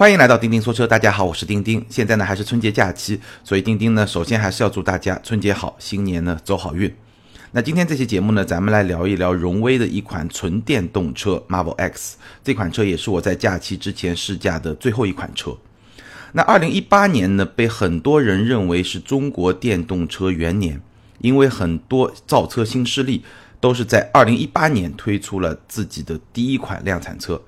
欢迎来到钉钉说车，大家好，我是钉钉。现在呢还是春节假期，所以钉钉呢首先还是要祝大家春节好，新年呢走好运。那今天这期节目呢，咱们来聊一聊荣威的一款纯电动车 Marvel X。这款车也是我在假期之前试驾的最后一款车。那二零一八年呢，被很多人认为是中国电动车元年，因为很多造车新势力都是在二零一八年推出了自己的第一款量产车。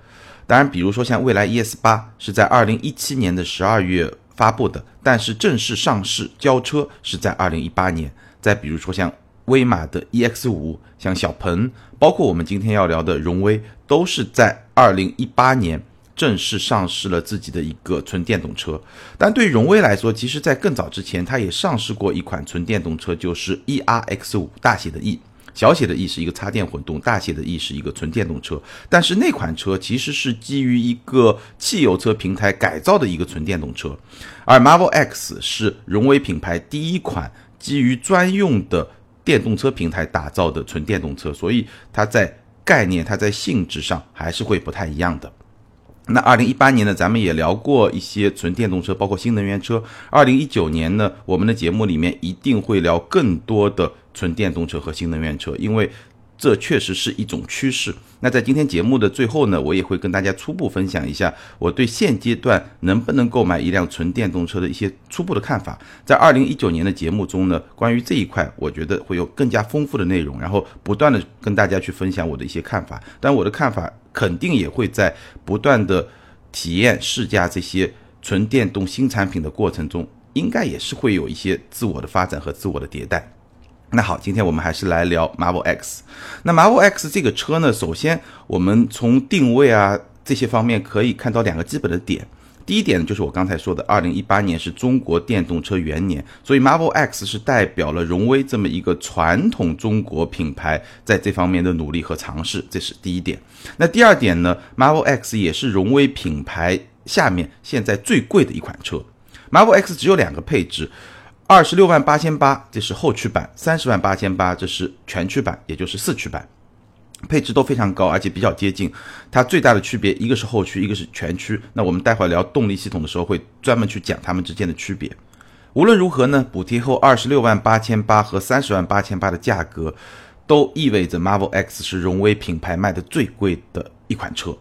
当然，比如说像蔚来 ES 八是在二零一七年的十二月发布的，但是正式上市交车是在二零一八年。再比如说像威马的 EX 五，像小鹏，包括我们今天要聊的荣威，都是在二零一八年正式上市了自己的一个纯电动车。但对荣威来说，其实在更早之前，它也上市过一款纯电动车，就是 ERX 五，大写的 E。小写的 e 是一个插电混动，大写的 E 是一个纯电动车。但是那款车其实是基于一个汽油车平台改造的一个纯电动车，而 Marvel X 是荣威品牌第一款基于专用的电动车平台打造的纯电动车，所以它在概念、它在性质上还是会不太一样的。那二零一八年呢，咱们也聊过一些纯电动车，包括新能源车。二零一九年呢，我们的节目里面一定会聊更多的纯电动车和新能源车，因为这确实是一种趋势。那在今天节目的最后呢，我也会跟大家初步分享一下我对现阶段能不能购买一辆纯电动车的一些初步的看法。在二零一九年的节目中呢，关于这一块，我觉得会有更加丰富的内容，然后不断的跟大家去分享我的一些看法。但我的看法。肯定也会在不断的体验试驾这些纯电动新产品的过程中，应该也是会有一些自我的发展和自我的迭代。那好，今天我们还是来聊 Marvel X。那 Marvel X 这个车呢，首先我们从定位啊这些方面可以看到两个基本的点。第一点，就是我刚才说的，二零一八年是中国电动车元年，所以 Marvel X 是代表了荣威这么一个传统中国品牌在这方面的努力和尝试，这是第一点。那第二点呢，Marvel X 也是荣威品牌下面现在最贵的一款车。Marvel X 只有两个配置，二十六万八千八，这是后驱版；三十万八千八，这是全驱版，也就是四驱版。配置都非常高，而且比较接近。它最大的区别，一个是后驱，一个是全驱。那我们待会儿聊动力系统的时候，会专门去讲它们之间的区别。无论如何呢，补贴后二十六万八千八和三十万八千八的价格，都意味着 Marvel X 是荣威品牌卖的最贵的一款车。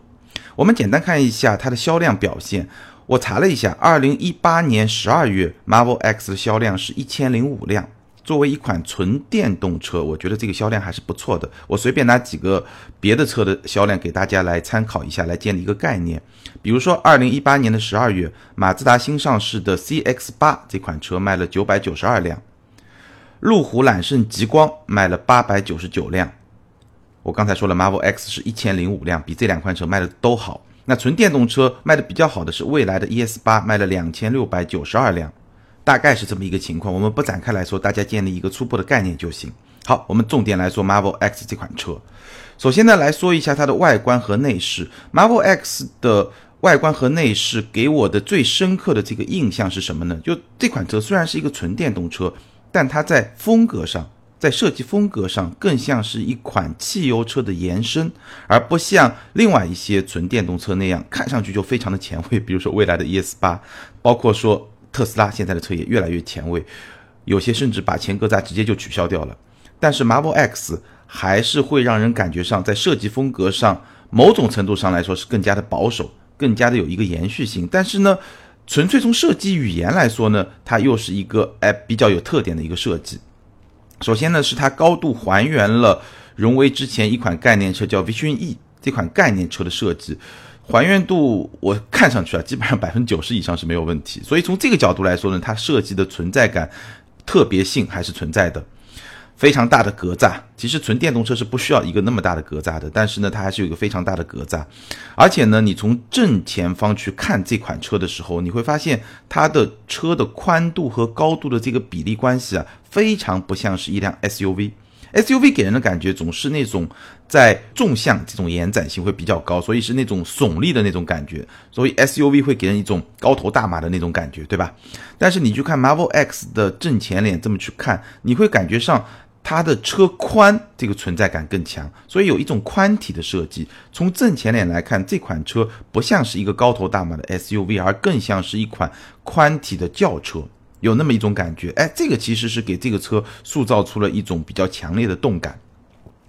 我们简单看一下它的销量表现。我查了一下，二零一八年十二月，Marvel X 的销量是一千零五辆。作为一款纯电动车，我觉得这个销量还是不错的。我随便拿几个别的车的销量给大家来参考一下，来建立一个概念。比如说，二零一八年的十二月，马自达新上市的 CX 八这款车卖了九百九十二辆，路虎揽胜极光卖了八百九十九辆。我刚才说了，Marvel X 是一千零五辆，比这两款车卖的都好。那纯电动车卖的比较好的是蔚来的 ES 八，卖了两千六百九十二辆。大概是这么一个情况，我们不展开来说，大家建立一个初步的概念就行。好，我们重点来说 Marvel X 这款车。首先呢，来说一下它的外观和内饰。Marvel X 的外观和内饰给我的最深刻的这个印象是什么呢？就这款车虽然是一个纯电动车，但它在风格上，在设计风格上更像是一款汽油车的延伸，而不像另外一些纯电动车那样看上去就非常的前卫。比如说未来的 ES 八，包括说。特斯拉现在的车也越来越前卫，有些甚至把前格栅直接就取消掉了。但是 Marvel X 还是会让人感觉上，在设计风格上，某种程度上来说是更加的保守，更加的有一个延续性。但是呢，纯粹从设计语言来说呢，它又是一个哎比较有特点的一个设计。首先呢，是它高度还原了荣威之前一款概念车叫 Vision E 这款概念车的设计。还原度我看上去啊，基本上百分之九十以上是没有问题。所以从这个角度来说呢，它设计的存在感、特别性还是存在的。非常大的格栅，其实纯电动车是不需要一个那么大的格栅的，但是呢，它还是有一个非常大的格栅。而且呢，你从正前方去看这款车的时候，你会发现它的车的宽度和高度的这个比例关系啊，非常不像是一辆 SUV。SUV 给人的感觉总是那种在纵向这种延展性会比较高，所以是那种耸立的那种感觉，所以 SUV 会给人一种高头大马的那种感觉，对吧？但是你去看 Marvel X 的正前脸这么去看，你会感觉上它的车宽这个存在感更强，所以有一种宽体的设计。从正前脸来看，这款车不像是一个高头大马的 SUV，而更像是一款宽体的轿车，有那么一种感觉。哎，这个其实是给这个车塑造出了一种比较强烈的动感。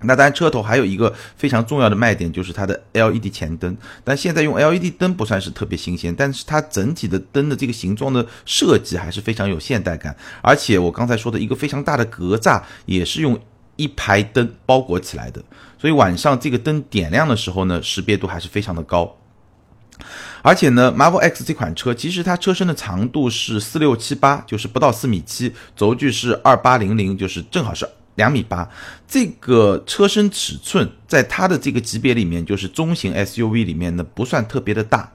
那当然，车头还有一个非常重要的卖点，就是它的 LED 前灯。但现在用 LED 灯不算是特别新鲜，但是它整体的灯的这个形状的设计还是非常有现代感。而且我刚才说的一个非常大的格栅，也是用一排灯包裹起来的，所以晚上这个灯点亮的时候呢，识别度还是非常的高。而且呢，Marvel X 这款车其实它车身的长度是四六七八，就是不到四米七，轴距是二八零零，就是正好是。两米八，这个车身尺寸在它的这个级别里面，就是中型 SUV 里面呢不算特别的大，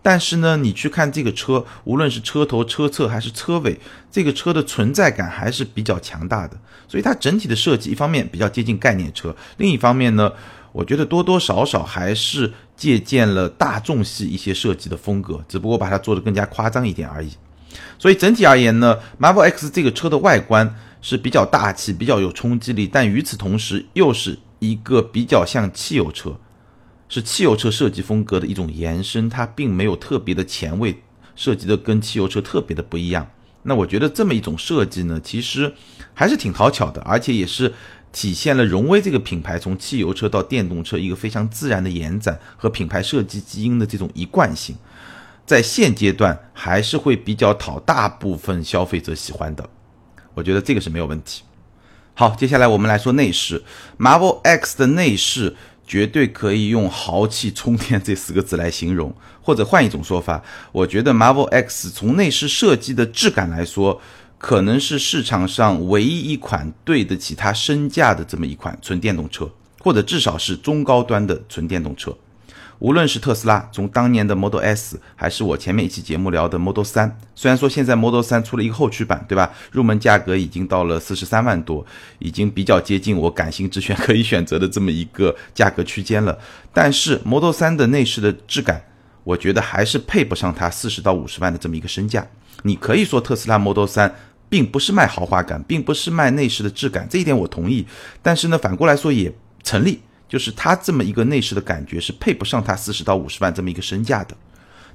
但是呢，你去看这个车，无论是车头、车侧还是车尾，这个车的存在感还是比较强大的。所以它整体的设计，一方面比较接近概念车，另一方面呢，我觉得多多少少还是借鉴了大众系一些设计的风格，只不过把它做得更加夸张一点而已。所以整体而言呢，Marvel X 这个车的外观。是比较大气、比较有冲击力，但与此同时又是一个比较像汽油车，是汽油车设计风格的一种延伸。它并没有特别的前卫，设计的跟汽油车特别的不一样。那我觉得这么一种设计呢，其实还是挺讨巧的，而且也是体现了荣威这个品牌从汽油车到电动车一个非常自然的延展和品牌设计基因的这种一贯性，在现阶段还是会比较讨大部分消费者喜欢的。我觉得这个是没有问题。好，接下来我们来说内饰。Marvel X 的内饰绝对可以用“豪气冲天 ”这四个字来形容，或者换一种说法，我觉得 Marvel X 从内饰设计的质感来说，可能是市场上唯一一款对得起它身价的这么一款纯电动车，或者至少是中高端的纯电动车。无论是特斯拉，从当年的 Model S，还是我前面一期节目聊的 Model 三，虽然说现在 Model 三出了一个后驱版，对吧？入门价格已经到了四十三万多，已经比较接近我感性之选可以选择的这么一个价格区间了。但是 Model 三的内饰的质感，我觉得还是配不上它四十到五十万的这么一个身价。你可以说特斯拉 Model 三并不是卖豪华感，并不是卖内饰的质感，这一点我同意。但是呢，反过来说也成立。就是它这么一个内饰的感觉是配不上它四十到五十万这么一个身价的。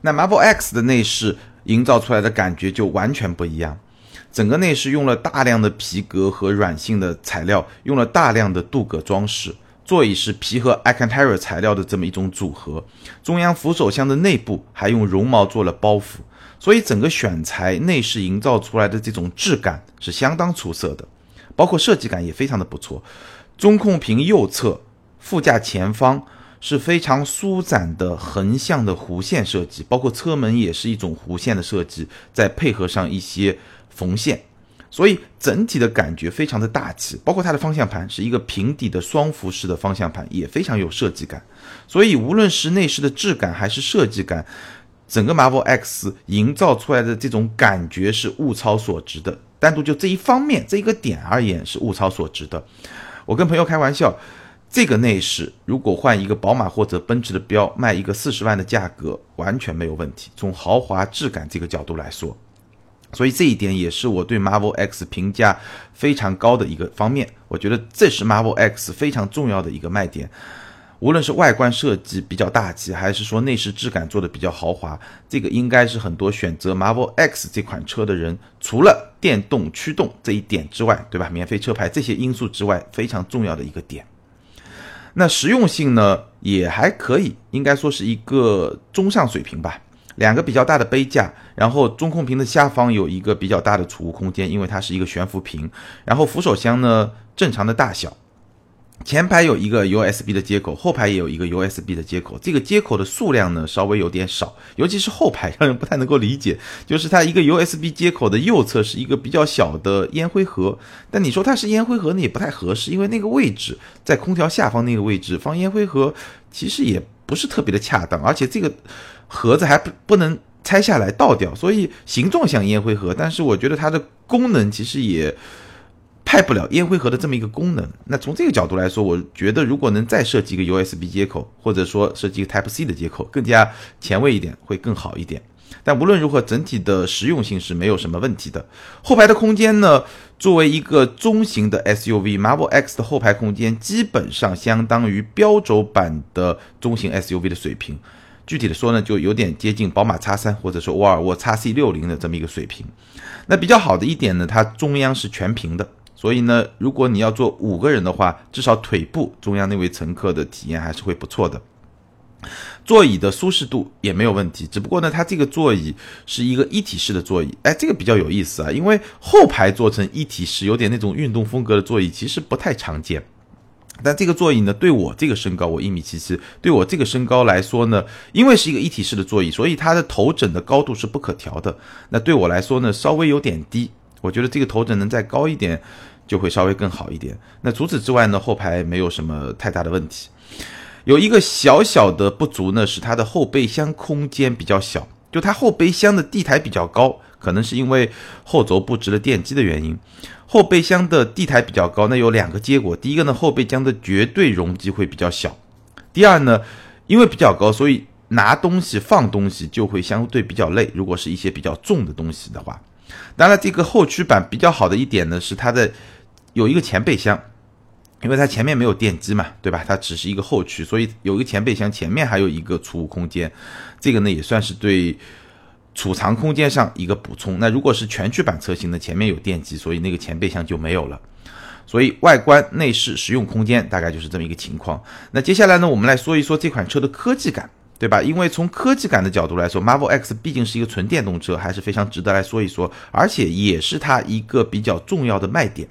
那 Marvel X 的内饰营造出来的感觉就完全不一样，整个内饰用了大量的皮革和软性的材料，用了大量的镀铬装饰，座椅是皮和 a c a n t a r a 材料的这么一种组合，中央扶手箱的内部还用绒毛做了包覆，所以整个选材内饰营造出来的这种质感是相当出色的，包括设计感也非常的不错，中控屏右侧。副驾前方是非常舒展的横向的弧线设计，包括车门也是一种弧线的设计，再配合上一些缝线，所以整体的感觉非常的大气。包括它的方向盘是一个平底的双幅式的方向盘，也非常有设计感。所以无论是内饰的质感还是设计感，整个 Marvel X 营造出来的这种感觉是物超所值的。单独就这一方面这一个点而言是物超所值的。我跟朋友开玩笑。这个内饰如果换一个宝马或者奔驰的标，卖一个四十万的价格完全没有问题。从豪华质感这个角度来说，所以这一点也是我对 Marvel X 评价非常高的一个方面。我觉得这是 Marvel X 非常重要的一个卖点。无论是外观设计比较大气，还是说内饰质感做的比较豪华，这个应该是很多选择 Marvel X 这款车的人，除了电动驱动这一点之外，对吧？免费车牌这些因素之外，非常重要的一个点。那实用性呢也还可以，应该说是一个中上水平吧。两个比较大的杯架，然后中控屏的下方有一个比较大的储物空间，因为它是一个悬浮屏。然后扶手箱呢正常的大小。前排有一个 USB 的接口，后排也有一个 USB 的接口。这个接口的数量呢稍微有点少，尤其是后排让人不太能够理解。就是它一个 USB 接口的右侧是一个比较小的烟灰盒，但你说它是烟灰盒呢也不太合适，因为那个位置在空调下方那个位置放烟灰盒其实也不是特别的恰当，而且这个盒子还不不能拆下来倒掉，所以形状像烟灰盒，但是我觉得它的功能其实也。派不了烟灰盒的这么一个功能。那从这个角度来说，我觉得如果能再设计一个 USB 接口，或者说设计一个 Type C 的接口，更加前卫一点，会更好一点。但无论如何，整体的实用性是没有什么问题的。后排的空间呢，作为一个中型的 SUV，Marvel X 的后排空间基本上相当于标轴版的中型 SUV 的水平。具体的说呢，就有点接近宝马 X3 或者说沃尔沃 XC60 的这么一个水平。那比较好的一点呢，它中央是全屏的，所以呢，如果你要坐五个人的话，至少腿部中央那位乘客的体验还是会不错的。座椅的舒适度也没有问题，只不过呢，它这个座椅是一个一体式的座椅，哎，这个比较有意思啊，因为后排做成一体式，有点那种运动风格的座椅，其实不太常见。但这个座椅呢，对我这个身高，我一米七七，对我这个身高来说呢，因为是一个一体式的座椅，所以它的头枕的高度是不可调的。那对我来说呢，稍微有点低，我觉得这个头枕能再高一点，就会稍微更好一点。那除此之外呢，后排没有什么太大的问题。有一个小小的不足呢，是它的后备箱空间比较小，就它后备箱的地台比较高，可能是因为后轴布置了电机的原因，后备箱的地台比较高，那有两个结果，第一个呢，后备箱的绝对容积会比较小，第二呢，因为比较高，所以拿东西放东西就会相对比较累，如果是一些比较重的东西的话，当然这个后驱版比较好的一点呢，是它的有一个前备箱。因为它前面没有电机嘛，对吧？它只是一个后驱，所以有一个前备箱，前面还有一个储物空间，这个呢也算是对储藏空间上一个补充。那如果是全驱版车型呢，前面有电机，所以那个前备箱就没有了。所以外观、内饰、实用空间大概就是这么一个情况。那接下来呢，我们来说一说这款车的科技感，对吧？因为从科技感的角度来说，Marvel X 毕竟是一个纯电动车，还是非常值得来说一说，而且也是它一个比较重要的卖点。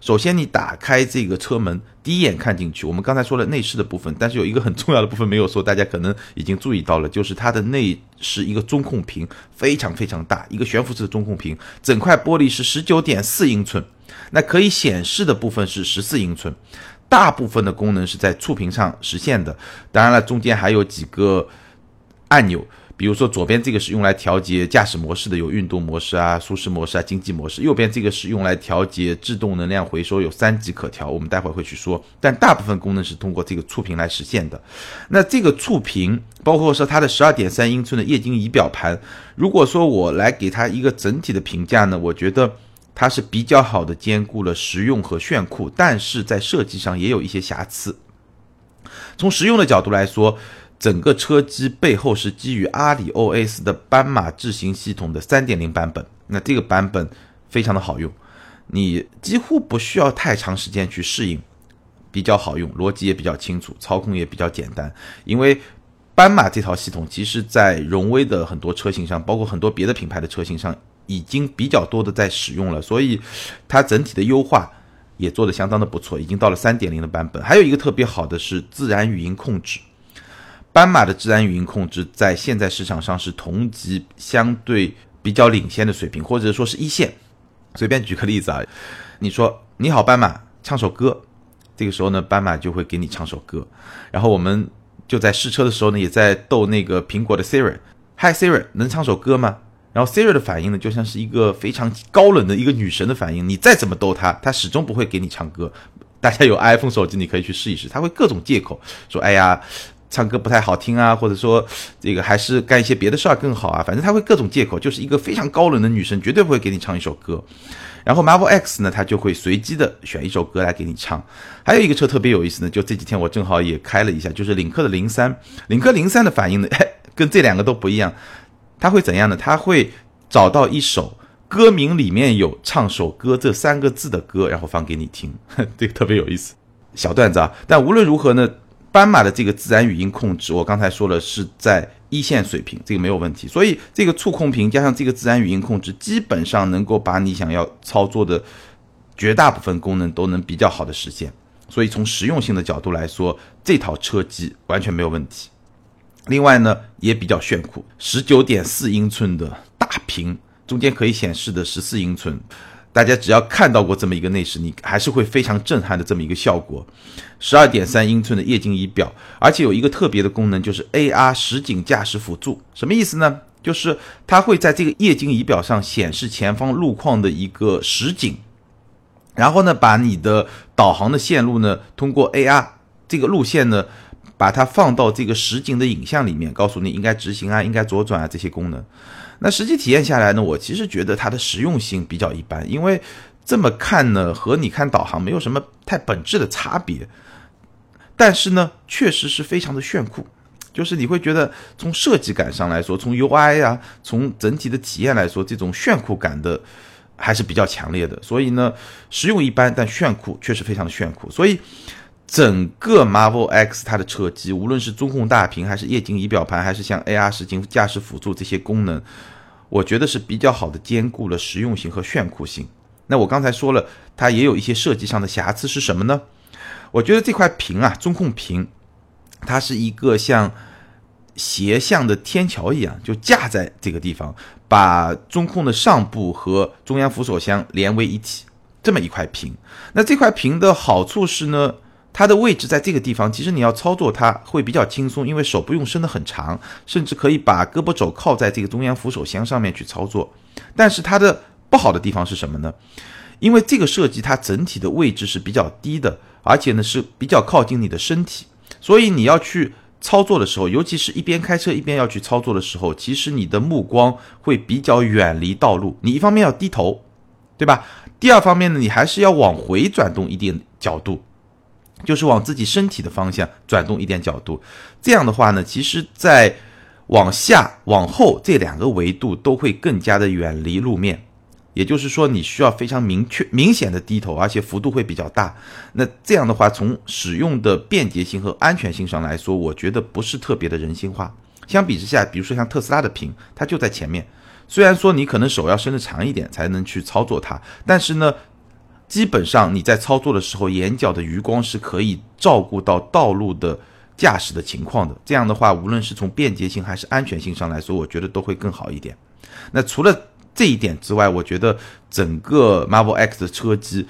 首先，你打开这个车门，第一眼看进去，我们刚才说了内饰的部分，但是有一个很重要的部分没有说，大家可能已经注意到了，就是它的内饰一个中控屏非常非常大，一个悬浮式的中控屏，整块玻璃是十九点四英寸，那可以显示的部分是十四英寸，大部分的功能是在触屏上实现的，当然了，中间还有几个按钮。比如说左边这个是用来调节驾驶模式的，有运动模式啊、舒适模式啊、经济模式；右边这个是用来调节制动能量回收，有三级可调。我们待会儿会去说，但大部分功能是通过这个触屏来实现的。那这个触屏，包括说它的十二点三英寸的液晶仪表盘，如果说我来给它一个整体的评价呢，我觉得它是比较好的兼顾了实用和炫酷，但是在设计上也有一些瑕疵。从实用的角度来说。整个车机背后是基于阿里 OS 的斑马智行系统的3.0版本，那这个版本非常的好用，你几乎不需要太长时间去适应，比较好用，逻辑也比较清楚，操控也比较简单。因为斑马这套系统其实在荣威的很多车型上，包括很多别的品牌的车型上，已经比较多的在使用了，所以它整体的优化也做得相当的不错，已经到了3.0的版本。还有一个特别好的是自然语音控制。斑马的治安语音控制在现在市场上是同级相对比较领先的水平，或者说是一线。随便举个例子啊，你说你好斑马，唱首歌，这个时候呢，斑马就会给你唱首歌。然后我们就在试车的时候呢，也在逗那个苹果的 Siri，Hi Siri，能唱首歌吗？然后 Siri 的反应呢，就像是一个非常高冷的一个女神的反应，你再怎么逗她，她始终不会给你唱歌。大家有 iPhone 手机，你可以去试一试，她会各种借口说，哎呀。唱歌不太好听啊，或者说这个还是干一些别的事儿更好啊，反正他会各种借口，就是一个非常高冷的女生，绝对不会给你唱一首歌。然后 Marvel X 呢，他就会随机的选一首歌来给你唱。还有一个车特别有意思呢，就这几天我正好也开了一下，就是领克的零三，领克零三的反应呢，跟这两个都不一样。他会怎样呢？他会找到一首歌名里面有“唱首歌”这三个字的歌，然后放给你听，这个特别有意思。小段子啊，但无论如何呢。斑马的这个自然语音控制，我刚才说了是在一线水平，这个没有问题。所以这个触控屏加上这个自然语音控制，基本上能够把你想要操作的绝大部分功能都能比较好的实现。所以从实用性的角度来说，这套车机完全没有问题。另外呢，也比较炫酷，十九点四英寸的大屏，中间可以显示的十四英寸。大家只要看到过这么一个内饰，你还是会非常震撼的这么一个效果。十二点三英寸的液晶仪表，而且有一个特别的功能，就是 AR 实景驾驶辅助。什么意思呢？就是它会在这个液晶仪表上显示前方路况的一个实景。然后呢，把你的导航的线路呢，通过 AR 这个路线呢，把它放到这个实景的影像里面，告诉你应该直行啊，应该左转啊这些功能。那实际体验下来呢，我其实觉得它的实用性比较一般，因为这么看呢，和你看导航没有什么太本质的差别。但是呢，确实是非常的炫酷，就是你会觉得从设计感上来说，从 UI 啊，从整体的体验来说，这种炫酷感的还是比较强烈的。所以呢，实用一般，但炫酷确实非常的炫酷。所以整个 Marvel X 它的车机，无论是中控大屏，还是液晶仪表盘，还是像 AR 实景驾驶辅助这些功能，我觉得是比较好的兼顾了实用性和炫酷性。那我刚才说了，它也有一些设计上的瑕疵是什么呢？我觉得这块屏啊，中控屏，它是一个像斜向的天桥一样，就架在这个地方，把中控的上部和中央扶手箱连为一体，这么一块屏。那这块屏的好处是呢，它的位置在这个地方，其实你要操作它会比较轻松，因为手不用伸得很长，甚至可以把胳膊肘靠在这个中央扶手箱上面去操作。但是它的不好的地方是什么呢？因为这个设计它整体的位置是比较低的。而且呢是比较靠近你的身体，所以你要去操作的时候，尤其是一边开车一边要去操作的时候，其实你的目光会比较远离道路。你一方面要低头，对吧？第二方面呢，你还是要往回转动一点角度，就是往自己身体的方向转动一点角度。这样的话呢，其实在往下、往后这两个维度都会更加的远离路面。也就是说，你需要非常明确、明显的低头，而且幅度会比较大。那这样的话，从使用的便捷性和安全性上来说，我觉得不是特别的人性化。相比之下，比如说像特斯拉的屏，它就在前面。虽然说你可能手要伸得长一点才能去操作它，但是呢，基本上你在操作的时候，眼角的余光是可以照顾到道路的驾驶的情况的。这样的话，无论是从便捷性还是安全性上来说，我觉得都会更好一点。那除了这一点之外，我觉得整个 Marvel X 的车机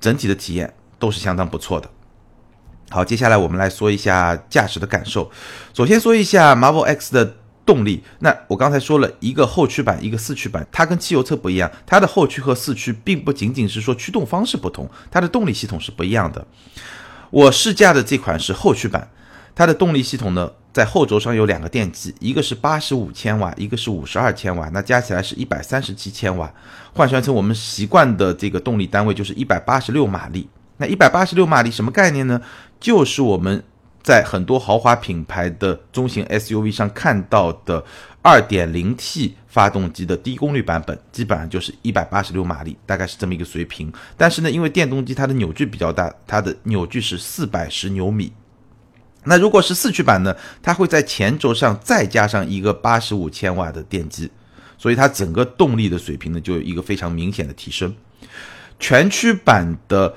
整体的体验都是相当不错的。好，接下来我们来说一下驾驶的感受。首先说一下 Marvel X 的动力。那我刚才说了一个后驱版，一个四驱版，它跟汽油车不一样，它的后驱和四驱并不仅仅是说驱动方式不同，它的动力系统是不一样的。我试驾的这款是后驱版，它的动力系统呢？在后轴上有两个电机，一个是八十五千瓦，一个是五十二千瓦，那加起来是一百三十七千瓦，换算成我们习惯的这个动力单位就是一百八十六马力。那一百八十六马力什么概念呢？就是我们在很多豪华品牌的中型 SUV 上看到的二点零 T 发动机的低功率版本，基本上就是一百八十六马力，大概是这么一个水平。但是呢，因为电动机它的扭矩比较大，它的扭矩是四百十牛米。那如果是四驱版呢？它会在前轴上再加上一个八十五千瓦的电机，所以它整个动力的水平呢就有一个非常明显的提升。全驱版的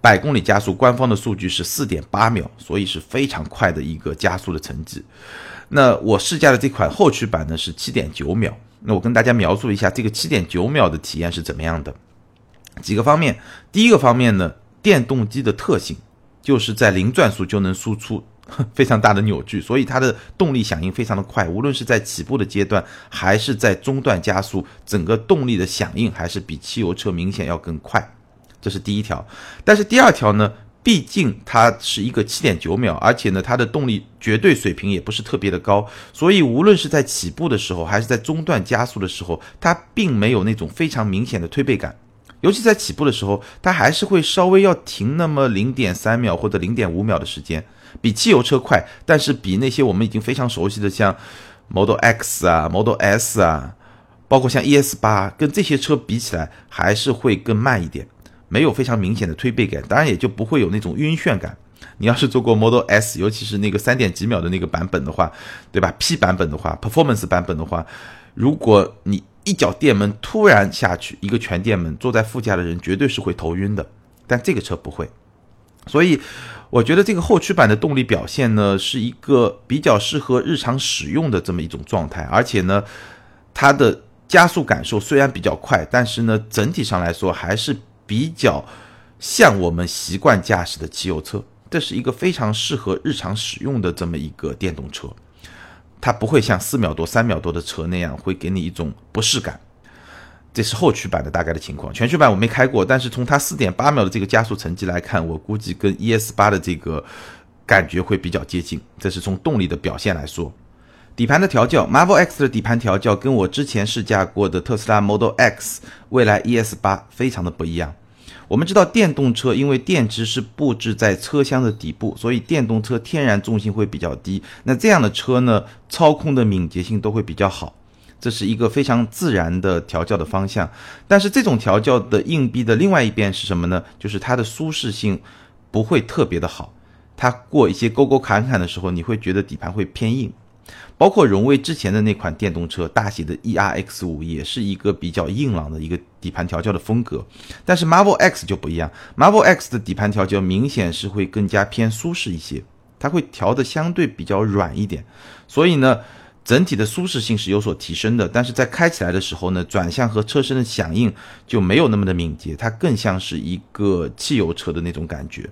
百公里加速，官方的数据是四点八秒，所以是非常快的一个加速的成绩。那我试驾的这款后驱版呢是七点九秒。那我跟大家描述一下这个七点九秒的体验是怎么样的。几个方面，第一个方面呢，电动机的特性就是在零转速就能输出。非常大的扭矩，所以它的动力响应非常的快，无论是在起步的阶段，还是在中段加速，整个动力的响应还是比汽油车明显要更快，这是第一条。但是第二条呢，毕竟它是一个七点九秒，而且呢，它的动力绝对水平也不是特别的高，所以无论是在起步的时候，还是在中段加速的时候，它并没有那种非常明显的推背感。尤其在起步的时候，它还是会稍微要停那么零点三秒或者零点五秒的时间，比汽油车快，但是比那些我们已经非常熟悉的像 Model X 啊、Model S 啊，包括像 ES 八，跟这些车比起来，还是会更慢一点，没有非常明显的推背感，当然也就不会有那种晕眩感。你要是做过 Model S，尤其是那个三点几秒的那个版本的话，对吧？P 版本的话，Performance 版本的话，如果你一脚电门突然下去，一个全电门，坐在副驾的人绝对是会头晕的。但这个车不会，所以我觉得这个后驱版的动力表现呢，是一个比较适合日常使用的这么一种状态。而且呢，它的加速感受虽然比较快，但是呢，整体上来说还是比较像我们习惯驾驶的汽油车。这是一个非常适合日常使用的这么一个电动车。它不会像四秒多、三秒多的车那样会给你一种不适感。这是后驱版的大概的情况。全驱版我没开过，但是从它四点八秒的这个加速成绩来看，我估计跟 ES 八的这个感觉会比较接近。这是从动力的表现来说。底盘的调教，Marvel X 的底盘调教跟我之前试驾过的特斯拉 Model X、蔚来 ES 八非常的不一样。我们知道电动车因为电池是布置在车厢的底部，所以电动车天然重心会比较低。那这样的车呢，操控的敏捷性都会比较好，这是一个非常自然的调教的方向。但是这种调教的硬币的另外一边是什么呢？就是它的舒适性不会特别的好，它过一些沟沟坎坎的时候，你会觉得底盘会偏硬。包括荣威之前的那款电动车大写的 ERX 五，也是一个比较硬朗的一个底盘调教的风格。但是 Marvel X 就不一样，Marvel X 的底盘调教明显是会更加偏舒适一些，它会调的相对比较软一点，所以呢，整体的舒适性是有所提升的。但是在开起来的时候呢，转向和车身的响应就没有那么的敏捷，它更像是一个汽油车的那种感觉，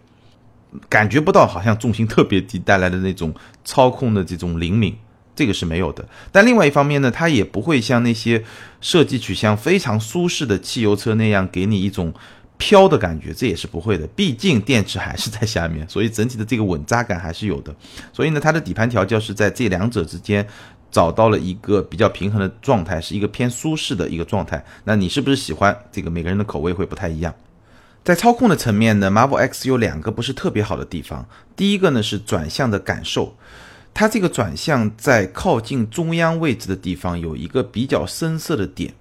感觉不到好像重心特别低带来的那种操控的这种灵敏。这个是没有的，但另外一方面呢，它也不会像那些设计取向非常舒适的汽油车那样给你一种飘的感觉，这也是不会的。毕竟电池还是在下面，所以整体的这个稳扎感还是有的。所以呢，它的底盘调教是在这两者之间找到了一个比较平衡的状态，是一个偏舒适的一个状态。那你是不是喜欢这个？每个人的口味会不太一样。在操控的层面呢，Marvel X 有两个不是特别好的地方。第一个呢是转向的感受。它这个转向在靠近中央位置的地方有一个比较深色的点，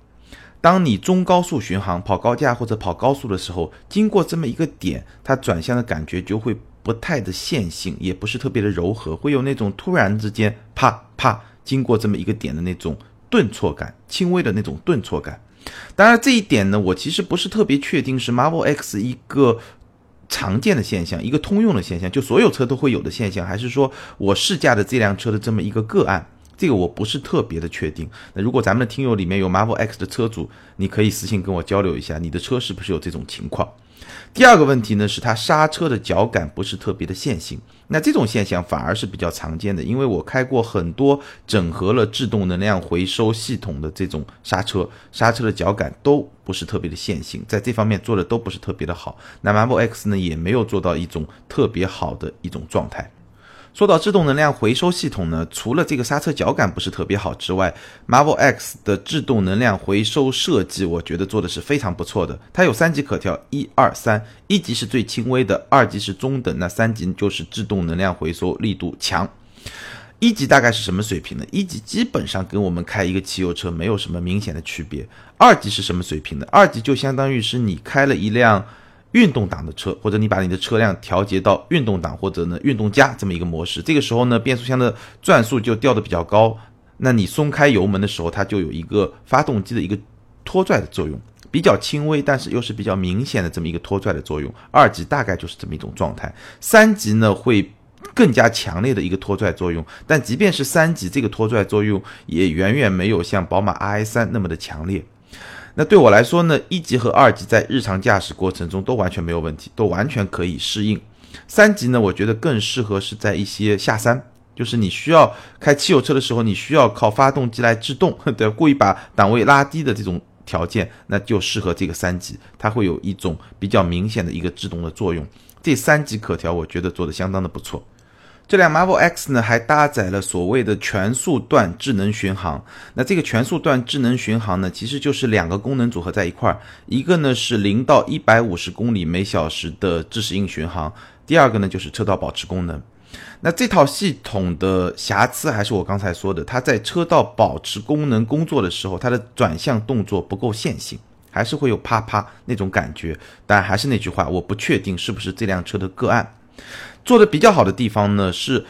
当你中高速巡航跑高架或者跑高速的时候，经过这么一个点，它转向的感觉就会不太的线性，也不是特别的柔和，会有那种突然之间啪啪经过这么一个点的那种顿挫感，轻微的那种顿挫感。当然这一点呢，我其实不是特别确定是 Marvel X 一个。常见的现象，一个通用的现象，就所有车都会有的现象，还是说我试驾的这辆车的这么一个个案？这个我不是特别的确定。那如果咱们的听友里面有 Marvel X 的车主，你可以私信跟我交流一下，你的车是不是有这种情况？第二个问题呢，是它刹车的脚感不是特别的线性。那这种现象反而是比较常见的，因为我开过很多整合了制动能量回收系统的这种刹车，刹车的脚感都不是特别的线性，在这方面做的都不是特别的好。那 Marvel X 呢，也没有做到一种特别好的一种状态。说到制动能量回收系统呢，除了这个刹车脚感不是特别好之外，Marvel X 的制动能量回收设计，我觉得做的是非常不错的。它有三级可调，一二三，一级是最轻微的，二级是中等，那三级就是制动能量回收力度强。一级大概是什么水平呢？一级基本上跟我们开一个汽油车没有什么明显的区别。二级是什么水平呢？二级就相当于是你开了一辆。运动档的车，或者你把你的车辆调节到运动档或者呢运动加这么一个模式，这个时候呢变速箱的转速就调的比较高，那你松开油门的时候，它就有一个发动机的一个拖拽的作用，比较轻微，但是又是比较明显的这么一个拖拽的作用。二级大概就是这么一种状态，三级呢会更加强烈的一个拖拽作用，但即便是三级，这个拖拽作用也远远没有像宝马 i 三那么的强烈。那对我来说呢，一级和二级在日常驾驶过程中都完全没有问题，都完全可以适应。三级呢，我觉得更适合是在一些下山，就是你需要开汽油车的时候，你需要靠发动机来制动，对，故意把档位拉低的这种条件，那就适合这个三级，它会有一种比较明显的一个制动的作用。这三级可调，我觉得做的相当的不错。这辆 Marvel X 呢，还搭载了所谓的全速段智能巡航。那这个全速段智能巡航呢，其实就是两个功能组合在一块儿，一个呢是零到一百五十公里每小时的自适应巡航，第二个呢就是车道保持功能。那这套系统的瑕疵还是我刚才说的，它在车道保持功能工作的时候，它的转向动作不够线性，还是会有啪啪那种感觉。但还是那句话，我不确定是不是这辆车的个案。做的比较好的地方呢，是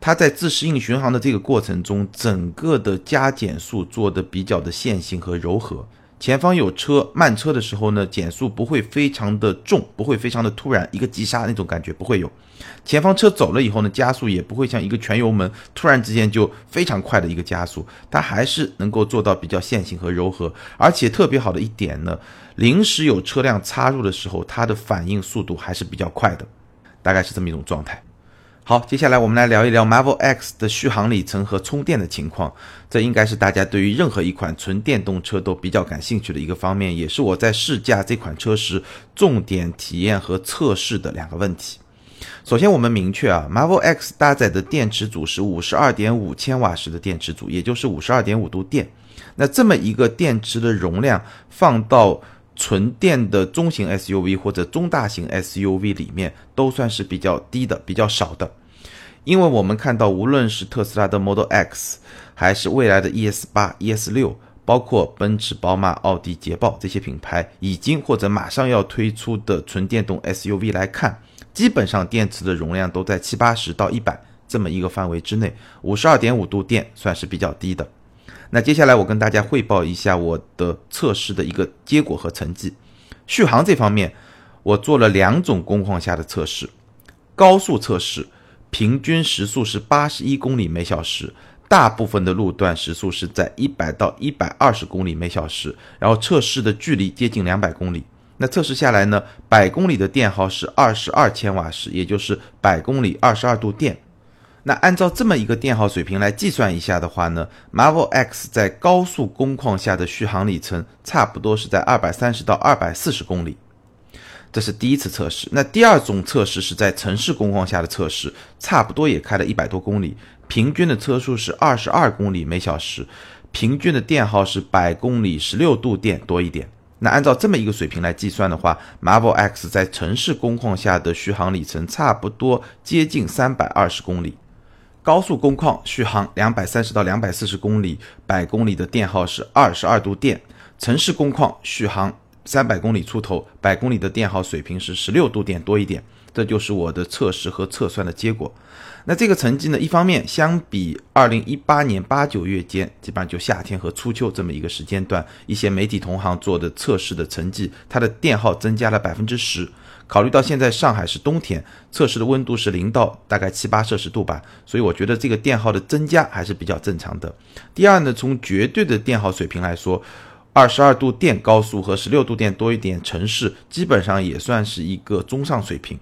它在自适应巡航的这个过程中，整个的加减速做的比较的线性和柔和。前方有车慢车的时候呢，减速不会非常的重，不会非常的突然，一个急刹那种感觉不会有。前方车走了以后呢，加速也不会像一个全油门突然之间就非常快的一个加速，它还是能够做到比较线性和柔和。而且特别好的一点呢，临时有车辆插入的时候，它的反应速度还是比较快的。大概是这么一种状态。好，接下来我们来聊一聊 Marvel X 的续航里程和充电的情况。这应该是大家对于任何一款纯电动车都比较感兴趣的一个方面，也是我在试驾这款车时重点体验和测试的两个问题。首先，我们明确啊，Marvel X 搭载的电池组是五十二点五千瓦时的电池组，也就是五十二点五度电。那这么一个电池的容量放到纯电的中型 SUV 或者中大型 SUV 里面都算是比较低的、比较少的，因为我们看到，无论是特斯拉的 Model X，还是未来的 ES 八、ES 六，包括奔驰、宝马、奥迪、捷豹这些品牌，已经或者马上要推出的纯电动 SUV 来看，基本上电池的容量都在七八十到一百这么一个范围之内，五十二点五度电算是比较低的。那接下来我跟大家汇报一下我的测试的一个结果和成绩。续航这方面，我做了两种工况下的测试。高速测试，平均时速是八十一公里每小时，大部分的路段时速是在一百到一百二十公里每小时，然后测试的距离接近两百公里。那测试下来呢，百公里的电耗是二十二千瓦时，也就是百公里二十二度电。那按照这么一个电耗水平来计算一下的话呢，Marvel X 在高速工况下的续航里程差不多是在二百三十到二百四十公里，这是第一次测试。那第二种测试是在城市工况下的测试，差不多也开了一百多公里，平均的车速是二十二公里每小时，平均的电耗是百公里十六度电多一点。那按照这么一个水平来计算的话，Marvel X 在城市工况下的续航里程差不多接近三百二十公里。高速工况续航两百三十到两百四十公里，百公里的电耗是二十二度电。城市工况续航三百公里出头，百公里的电耗水平是十六度电多一点。这就是我的测试和测算的结果。那这个成绩呢，一方面相比二零一八年八九月间，基本上就夏天和初秋这么一个时间段，一些媒体同行做的测试的成绩，它的电耗增加了百分之十。考虑到现在上海是冬天，测试的温度是零到大概七八摄氏度吧，所以我觉得这个电耗的增加还是比较正常的。第二呢，从绝对的电耗水平来说，二十二度电高速和十六度电多一点城市，基本上也算是一个中上水平。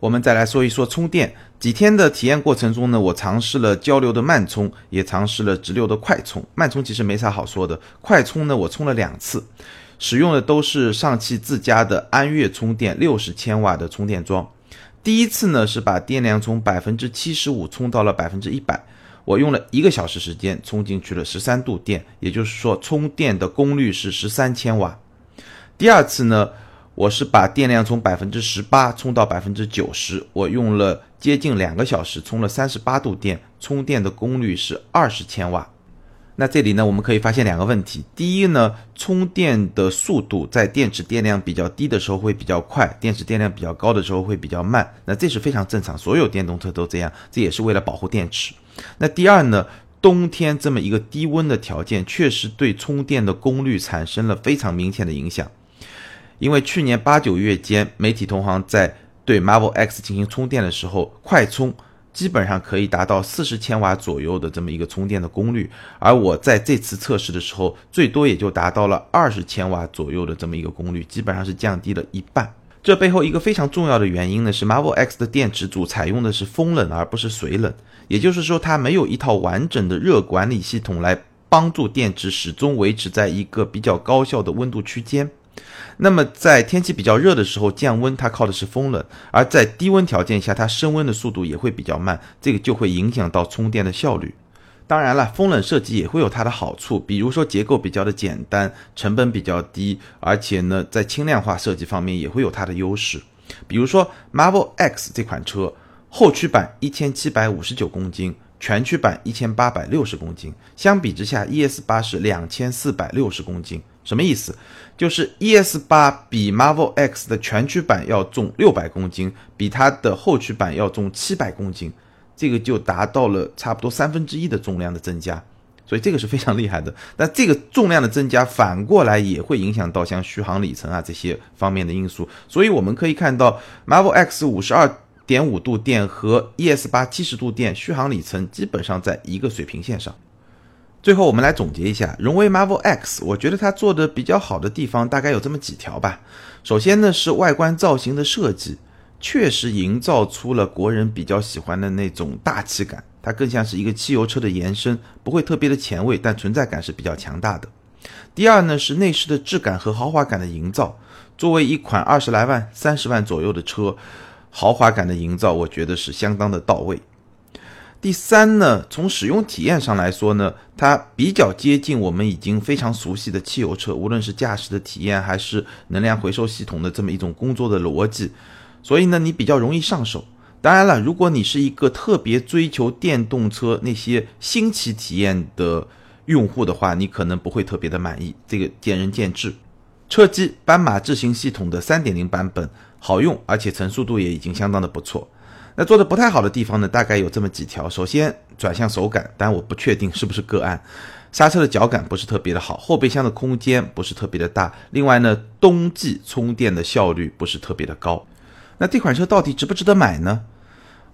我们再来说一说充电。几天的体验过程中呢，我尝试了交流的慢充，也尝试了直流的快充。慢充其实没啥好说的，快充呢我充了两次。使用的都是上汽自家的安悦充电六十千瓦的充电桩。第一次呢是把电量从百分之七十五充到了百分之一百，我用了一个小时时间充进去了十三度电，也就是说充电的功率是十三千瓦。第二次呢，我是把电量从百分之十八充到百分之九十，我用了接近两个小时充了三十八度电，充电的功率是二十千瓦。那这里呢，我们可以发现两个问题。第一呢，充电的速度在电池电量比较低的时候会比较快，电池电量比较高的时候会比较慢。那这是非常正常，所有电动车都这样，这也是为了保护电池。那第二呢，冬天这么一个低温的条件，确实对充电的功率产生了非常明显的影响。因为去年八九月间，媒体同行在对 Marvel X 进行充电的时候，快充。基本上可以达到四十千瓦左右的这么一个充电的功率，而我在这次测试的时候，最多也就达到了二十千瓦左右的这么一个功率，基本上是降低了一半。这背后一个非常重要的原因呢，是 Marvel X 的电池组采用的是风冷而不是水冷，也就是说它没有一套完整的热管理系统来帮助电池始终维持在一个比较高效的温度区间。那么在天气比较热的时候降温，它靠的是风冷；而在低温条件下，它升温的速度也会比较慢，这个就会影响到充电的效率。当然了，风冷设计也会有它的好处，比如说结构比较的简单，成本比较低，而且呢，在轻量化设计方面也会有它的优势。比如说 Marvel X 这款车，后驱版一千七百五十九公斤，全驱版一千八百六十公斤，相比之下，ES 八是两千四百六十公斤。什么意思？就是 ES 八比 Marvel X 的全驱版要重六百公斤，比它的后驱版要重七百公斤，这个就达到了差不多三分之一的重量的增加，所以这个是非常厉害的。那这个重量的增加反过来也会影响到像续航里程啊这些方面的因素，所以我们可以看到 Marvel X 五十二点五度电和 ES 八七十度电续航里程基本上在一个水平线上。最后我们来总结一下，荣威 Marvel X，我觉得它做的比较好的地方大概有这么几条吧。首先呢是外观造型的设计，确实营造出了国人比较喜欢的那种大气感。它更像是一个汽油车的延伸，不会特别的前卫，但存在感是比较强大的。第二呢是内饰的质感和豪华感的营造。作为一款二十来万、三十万左右的车，豪华感的营造，我觉得是相当的到位。第三呢，从使用体验上来说呢，它比较接近我们已经非常熟悉的汽油车，无论是驾驶的体验还是能量回收系统的这么一种工作的逻辑，所以呢，你比较容易上手。当然了，如果你是一个特别追求电动车那些新奇体验的用户的话，你可能不会特别的满意，这个见仁见智。车机斑马智行系统的三点零版本好用，而且成熟度也已经相当的不错。那做的不太好的地方呢，大概有这么几条。首先，转向手感，但我不确定是不是个案。刹车的脚感不是特别的好，后备箱的空间不是特别的大。另外呢，冬季充电的效率不是特别的高。那这款车到底值不值得买呢？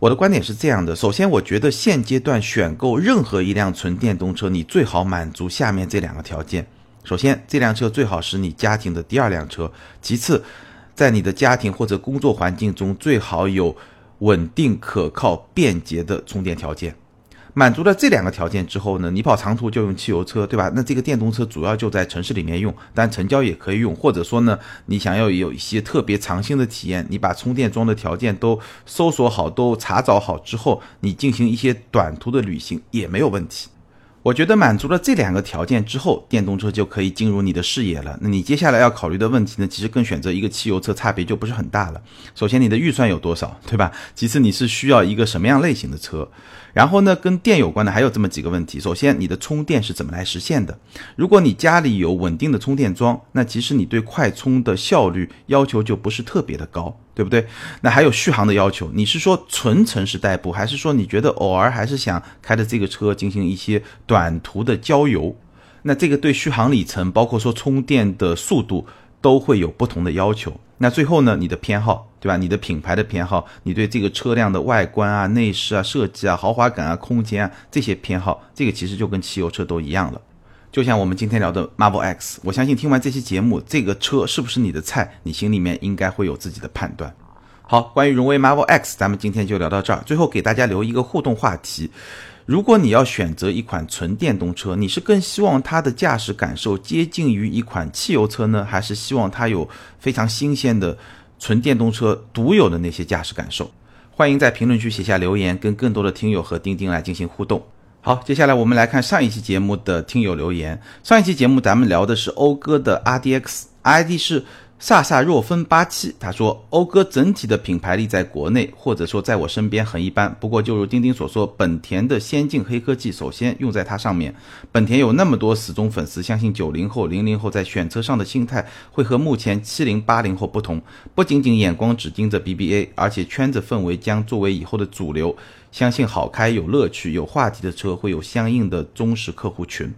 我的观点是这样的：首先，我觉得现阶段选购任何一辆纯电动车，你最好满足下面这两个条件。首先，这辆车最好是你家庭的第二辆车；其次，在你的家庭或者工作环境中，最好有稳定、可靠、便捷的充电条件。满足了这两个条件之后呢，你跑长途就用汽油车，对吧？那这个电动车主要就在城市里面用，但城郊也可以用。或者说呢，你想要有一些特别长性的体验，你把充电桩的条件都搜索好、都查找好之后，你进行一些短途的旅行也没有问题。我觉得满足了这两个条件之后，电动车就可以进入你的视野了。那你接下来要考虑的问题呢，其实跟选择一个汽油车差别就不是很大了。首先，你的预算有多少，对吧？其次，你是需要一个什么样类型的车？然后呢，跟电有关的还有这么几个问题。首先，你的充电是怎么来实现的？如果你家里有稳定的充电桩，那其实你对快充的效率要求就不是特别的高，对不对？那还有续航的要求，你是说纯城市代步，还是说你觉得偶尔还是想开着这个车进行一些短途的郊游？那这个对续航里程，包括说充电的速度，都会有不同的要求。那最后呢，你的偏好，对吧？你的品牌的偏好，你对这个车辆的外观啊、内饰啊、设计啊、豪华感啊、空间啊这些偏好，这个其实就跟汽油车都一样了。就像我们今天聊的 Marvel X，我相信听完这期节目，这个车是不是你的菜，你心里面应该会有自己的判断。好，关于荣威 Marvel X，咱们今天就聊到这儿。最后给大家留一个互动话题。如果你要选择一款纯电动车，你是更希望它的驾驶感受接近于一款汽油车呢，还是希望它有非常新鲜的纯电动车独有的那些驾驶感受？欢迎在评论区写下留言，跟更多的听友和钉钉来进行互动。好，接下来我们来看上一期节目的听友留言。上一期节目咱们聊的是讴歌的 RDX，ID 是。萨萨若芬八七，他说讴歌整体的品牌力在国内或者说在我身边很一般。不过就如钉钉所说，本田的先进黑科技首先用在它上面。本田有那么多死忠粉丝，相信九零后、零零后在选车上的心态会和目前七零八零后不同，不仅仅眼光只盯着 BBA，而且圈子氛围将作为以后的主流。相信好开、有乐趣、有话题的车会有相应的忠实客户群。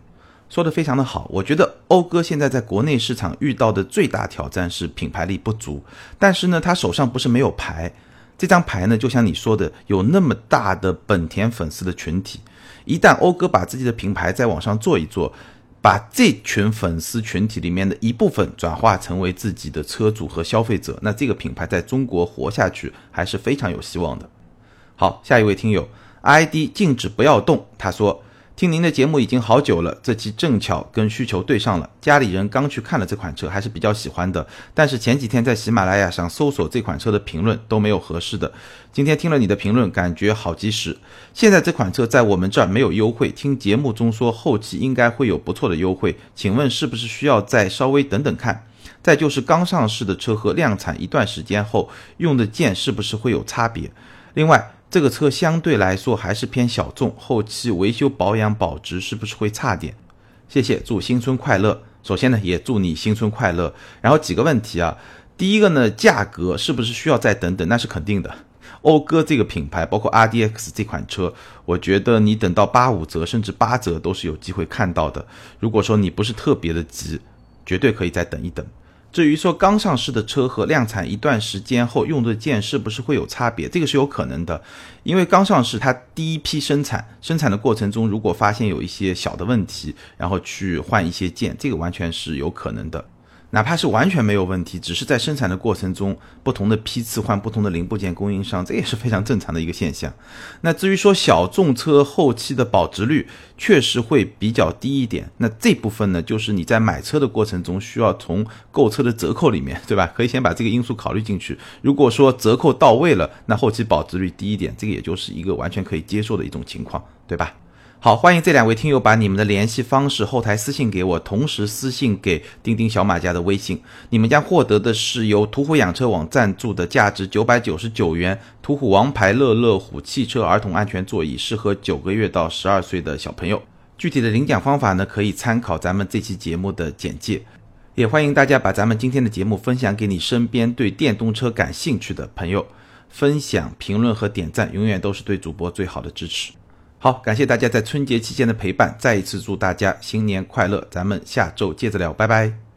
说的非常的好，我觉得讴歌现在在国内市场遇到的最大挑战是品牌力不足，但是呢，他手上不是没有牌，这张牌呢，就像你说的，有那么大的本田粉丝的群体，一旦讴歌把自己的品牌再往上做一做，把这群粉丝群体里面的一部分转化成为自己的车主和消费者，那这个品牌在中国活下去还是非常有希望的。好，下一位听友 ID 静止不要动，他说。听您的节目已经好久了，这期正巧跟需求对上了。家里人刚去看了这款车，还是比较喜欢的。但是前几天在喜马拉雅上搜索这款车的评论都没有合适的。今天听了你的评论，感觉好及时。现在这款车在我们这儿没有优惠，听节目中说后期应该会有不错的优惠，请问是不是需要再稍微等等看？再就是刚上市的车和量产一段时间后用的件是不是会有差别？另外。这个车相对来说还是偏小众，后期维修保养保值是不是会差点？谢谢，祝新春快乐。首先呢，也祝你新春快乐。然后几个问题啊，第一个呢，价格是不是需要再等等？那是肯定的。讴歌这个品牌，包括 RDX 这款车，我觉得你等到八五折甚至八折都是有机会看到的。如果说你不是特别的急，绝对可以再等一等。至于说刚上市的车和量产一段时间后用的件是不是会有差别，这个是有可能的，因为刚上市它第一批生产，生产的过程中如果发现有一些小的问题，然后去换一些件，这个完全是有可能的。哪怕是完全没有问题，只是在生产的过程中，不同的批次换不同的零部件供应商，这也是非常正常的一个现象。那至于说小众车后期的保值率确实会比较低一点，那这部分呢，就是你在买车的过程中需要从购车的折扣里面，对吧？可以先把这个因素考虑进去。如果说折扣到位了，那后期保值率低一点，这个也就是一个完全可以接受的一种情况，对吧？好，欢迎这两位听友把你们的联系方式后台私信给我，同时私信给钉钉小马家的微信，你们将获得的是由途虎养车网赞助的价值九百九十九元途虎王牌乐乐虎汽车儿童安全座椅，适合九个月到十二岁的小朋友。具体的领奖方法呢，可以参考咱们这期节目的简介。也欢迎大家把咱们今天的节目分享给你身边对电动车感兴趣的朋友，分享、评论和点赞，永远都是对主播最好的支持。好，感谢大家在春节期间的陪伴，再一次祝大家新年快乐，咱们下周接着聊，拜拜。